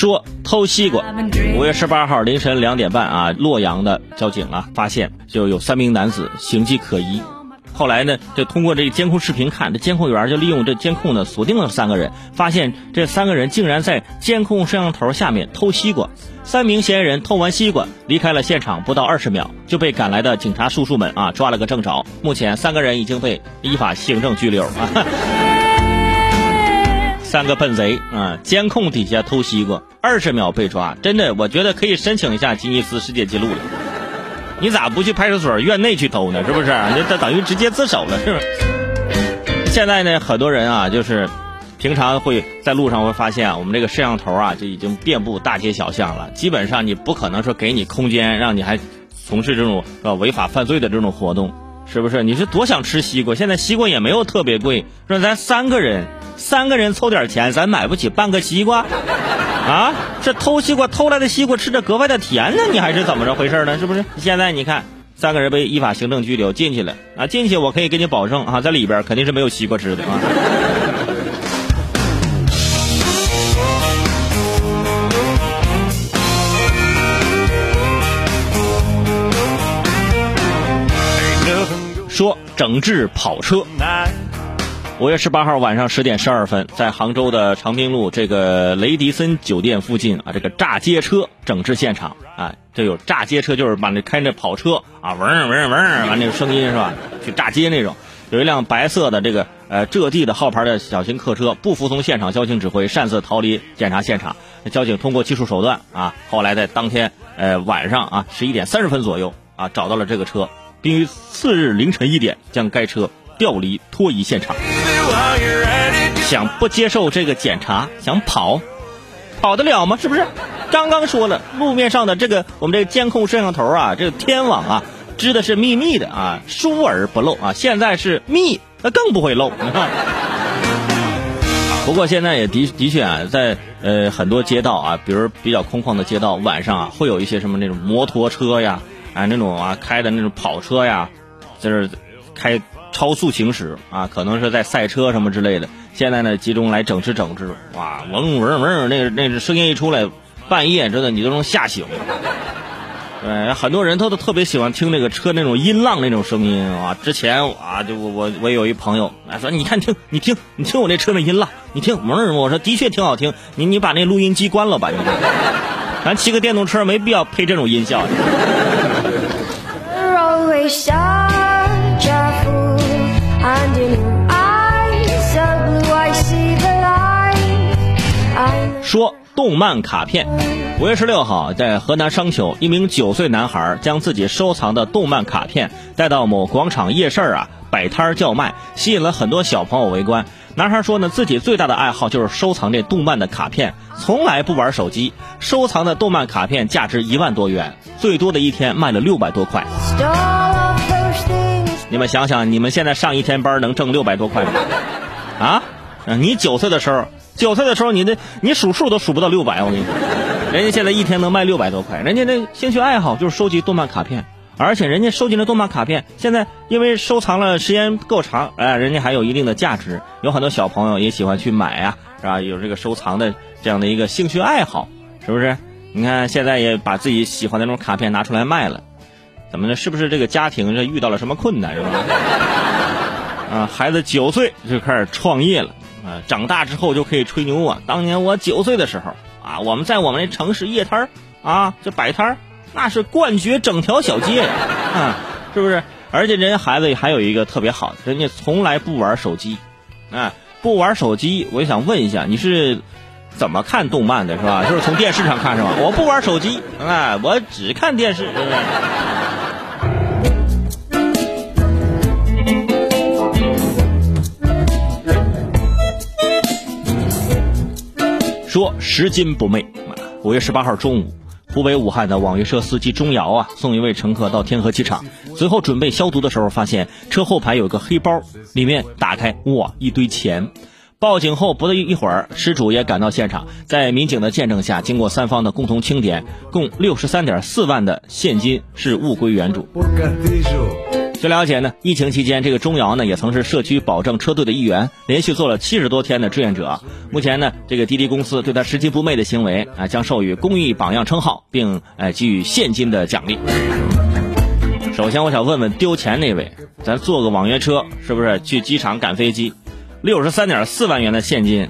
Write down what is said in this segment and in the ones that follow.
说偷西瓜。五月十八号凌晨两点半啊，洛阳的交警啊发现就有三名男子形迹可疑。后来呢，就通过这个监控视频看，这监控员就利用这监控呢锁定了三个人，发现这三个人竟然在监控摄像头下面偷西瓜。三名嫌疑人偷完西瓜离开了现场，不到二十秒就被赶来的警察叔叔们啊抓了个正着。目前三个人已经被依法行政拘留啊。三个笨贼啊，监控底下偷西瓜，二十秒被抓，真的，我觉得可以申请一下吉尼斯世界纪录了。你咋不去派出所院内去偷呢？是不是？这这等于直接自首了，是不是？现在呢，很多人啊，就是平常会在路上会发现，我们这个摄像头啊，就已经遍布大街小巷了。基本上你不可能说给你空间，让你还从事这种违法犯罪的这种活动，是不是？你是多想吃西瓜？现在西瓜也没有特别贵，说咱三个人。三个人凑点钱，咱买不起半个西瓜，啊？这偷西瓜偷来的西瓜吃着格外的甜呢，你还是怎么着回事呢？是不是？现在你看，三个人被依法行政拘留进去了啊！进去我可以给你保证啊，在里边肯定是没有西瓜吃的啊。说整治跑车。五月十八号晚上十点十二分，在杭州的长滨路这个雷迪森酒店附近啊，这个炸街车整治现场啊，这有炸街车，就是把那开那跑车啊，嗡嗡嗡，完那个声音是吧？去炸街那种。有一辆白色的这个呃浙 D 的号牌的小型客车，不服从现场交警指挥，擅自逃离检查现场。交警通过技术手段啊，后来在当天呃晚上啊十一点三十分左右啊找到了这个车，并于次日凌晨一点将该车调离脱移现场。想不接受这个检查，想跑，跑得了吗？是不是？刚刚说了，路面上的这个我们这个监控摄像头啊，这个天网啊，织的是密密的啊，疏而不漏啊。现在是密，那更不会漏。不过现在也的的确啊，在呃很多街道啊，比如比较空旷的街道，晚上啊会有一些什么那种摩托车呀，啊那种啊开的那种跑车呀，就是开。超速行驶啊，可能是在赛车什么之类的。现在呢，集中来整治整治。哇，嗡嗡嗡，那那那声音一出来，半夜真的你都能吓醒。对，很多人他都特别喜欢听那个车那种音浪那种声音啊。之前啊，就我我我有一朋友啊说，你看听你听你听我那车那音浪，你听嗡嗡。我说的确挺好听，你你把那录音机关了吧，你。咱骑个电动车没必要配这种音效。说动漫卡片。五月十六号，在河南商丘，一名九岁男孩将自己收藏的动漫卡片带到某广场夜市啊摆摊叫卖，吸引了很多小朋友围观。男孩说呢，自己最大的爱好就是收藏这动漫的卡片，从来不玩手机。收藏的动漫卡片价值一万多元，最多的一天卖了六百多块。你们想想，你们现在上一天班能挣六百多块吗？啊？你九岁的时候。九岁的时候，你的你数数都数不到六百，我跟你说，人家现在一天能卖六百多块，人家那兴趣爱好就是收集动漫卡片，而且人家收集的动漫卡片，现在因为收藏了时间够长，哎，人家还有一定的价值，有很多小朋友也喜欢去买呀，是吧？有这个收藏的这样的一个兴趣爱好，是不是？你看现在也把自己喜欢的那种卡片拿出来卖了，怎么呢？是不是这个家庭这遇到了什么困难，是吧？啊，孩子九岁就开始创业了。啊，长大之后就可以吹牛啊！当年我九岁的时候啊，我们在我们那城市夜摊儿啊，这摆摊儿那是冠绝整条小街，啊，是不是？而且人家孩子还有一个特别好的，人家从来不玩手机，啊，不玩手机。我想问一下，你是怎么看动漫的，是吧？就是从电视上看是吧？我不玩手机，啊，我只看电视，是不是？说拾金不昧。五月十八号中午，湖北武汉的网约车司机钟瑶啊，送一位乘客到天河机场，随后准备消毒的时候，发现车后排有个黑包，里面打开哇一堆钱。报警后不到一会儿，失主也赶到现场，在民警的见证下，经过三方的共同清点，共六十三点四万的现金是物归原主。据了解呢，疫情期间，这个钟瑶呢也曾是社区保证车队的一员，连续做了七十多天的志愿者。目前呢，这个滴滴公司对他拾金不昧的行为啊，将授予公益榜样称号，并哎给予现金的奖励。首先，我想问问丢钱那位，咱坐个网约车是不是去机场赶飞机？六十三点四万元的现金，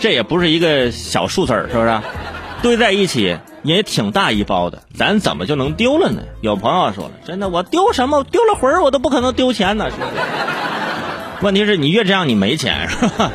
这也不是一个小数字儿，是不是？堆在一起。也挺大一包的，咱怎么就能丢了呢？有朋友说了，真的，我丢什么？丢了魂儿，我都不可能丢钱呢。问题是你越这样，你没钱是吧？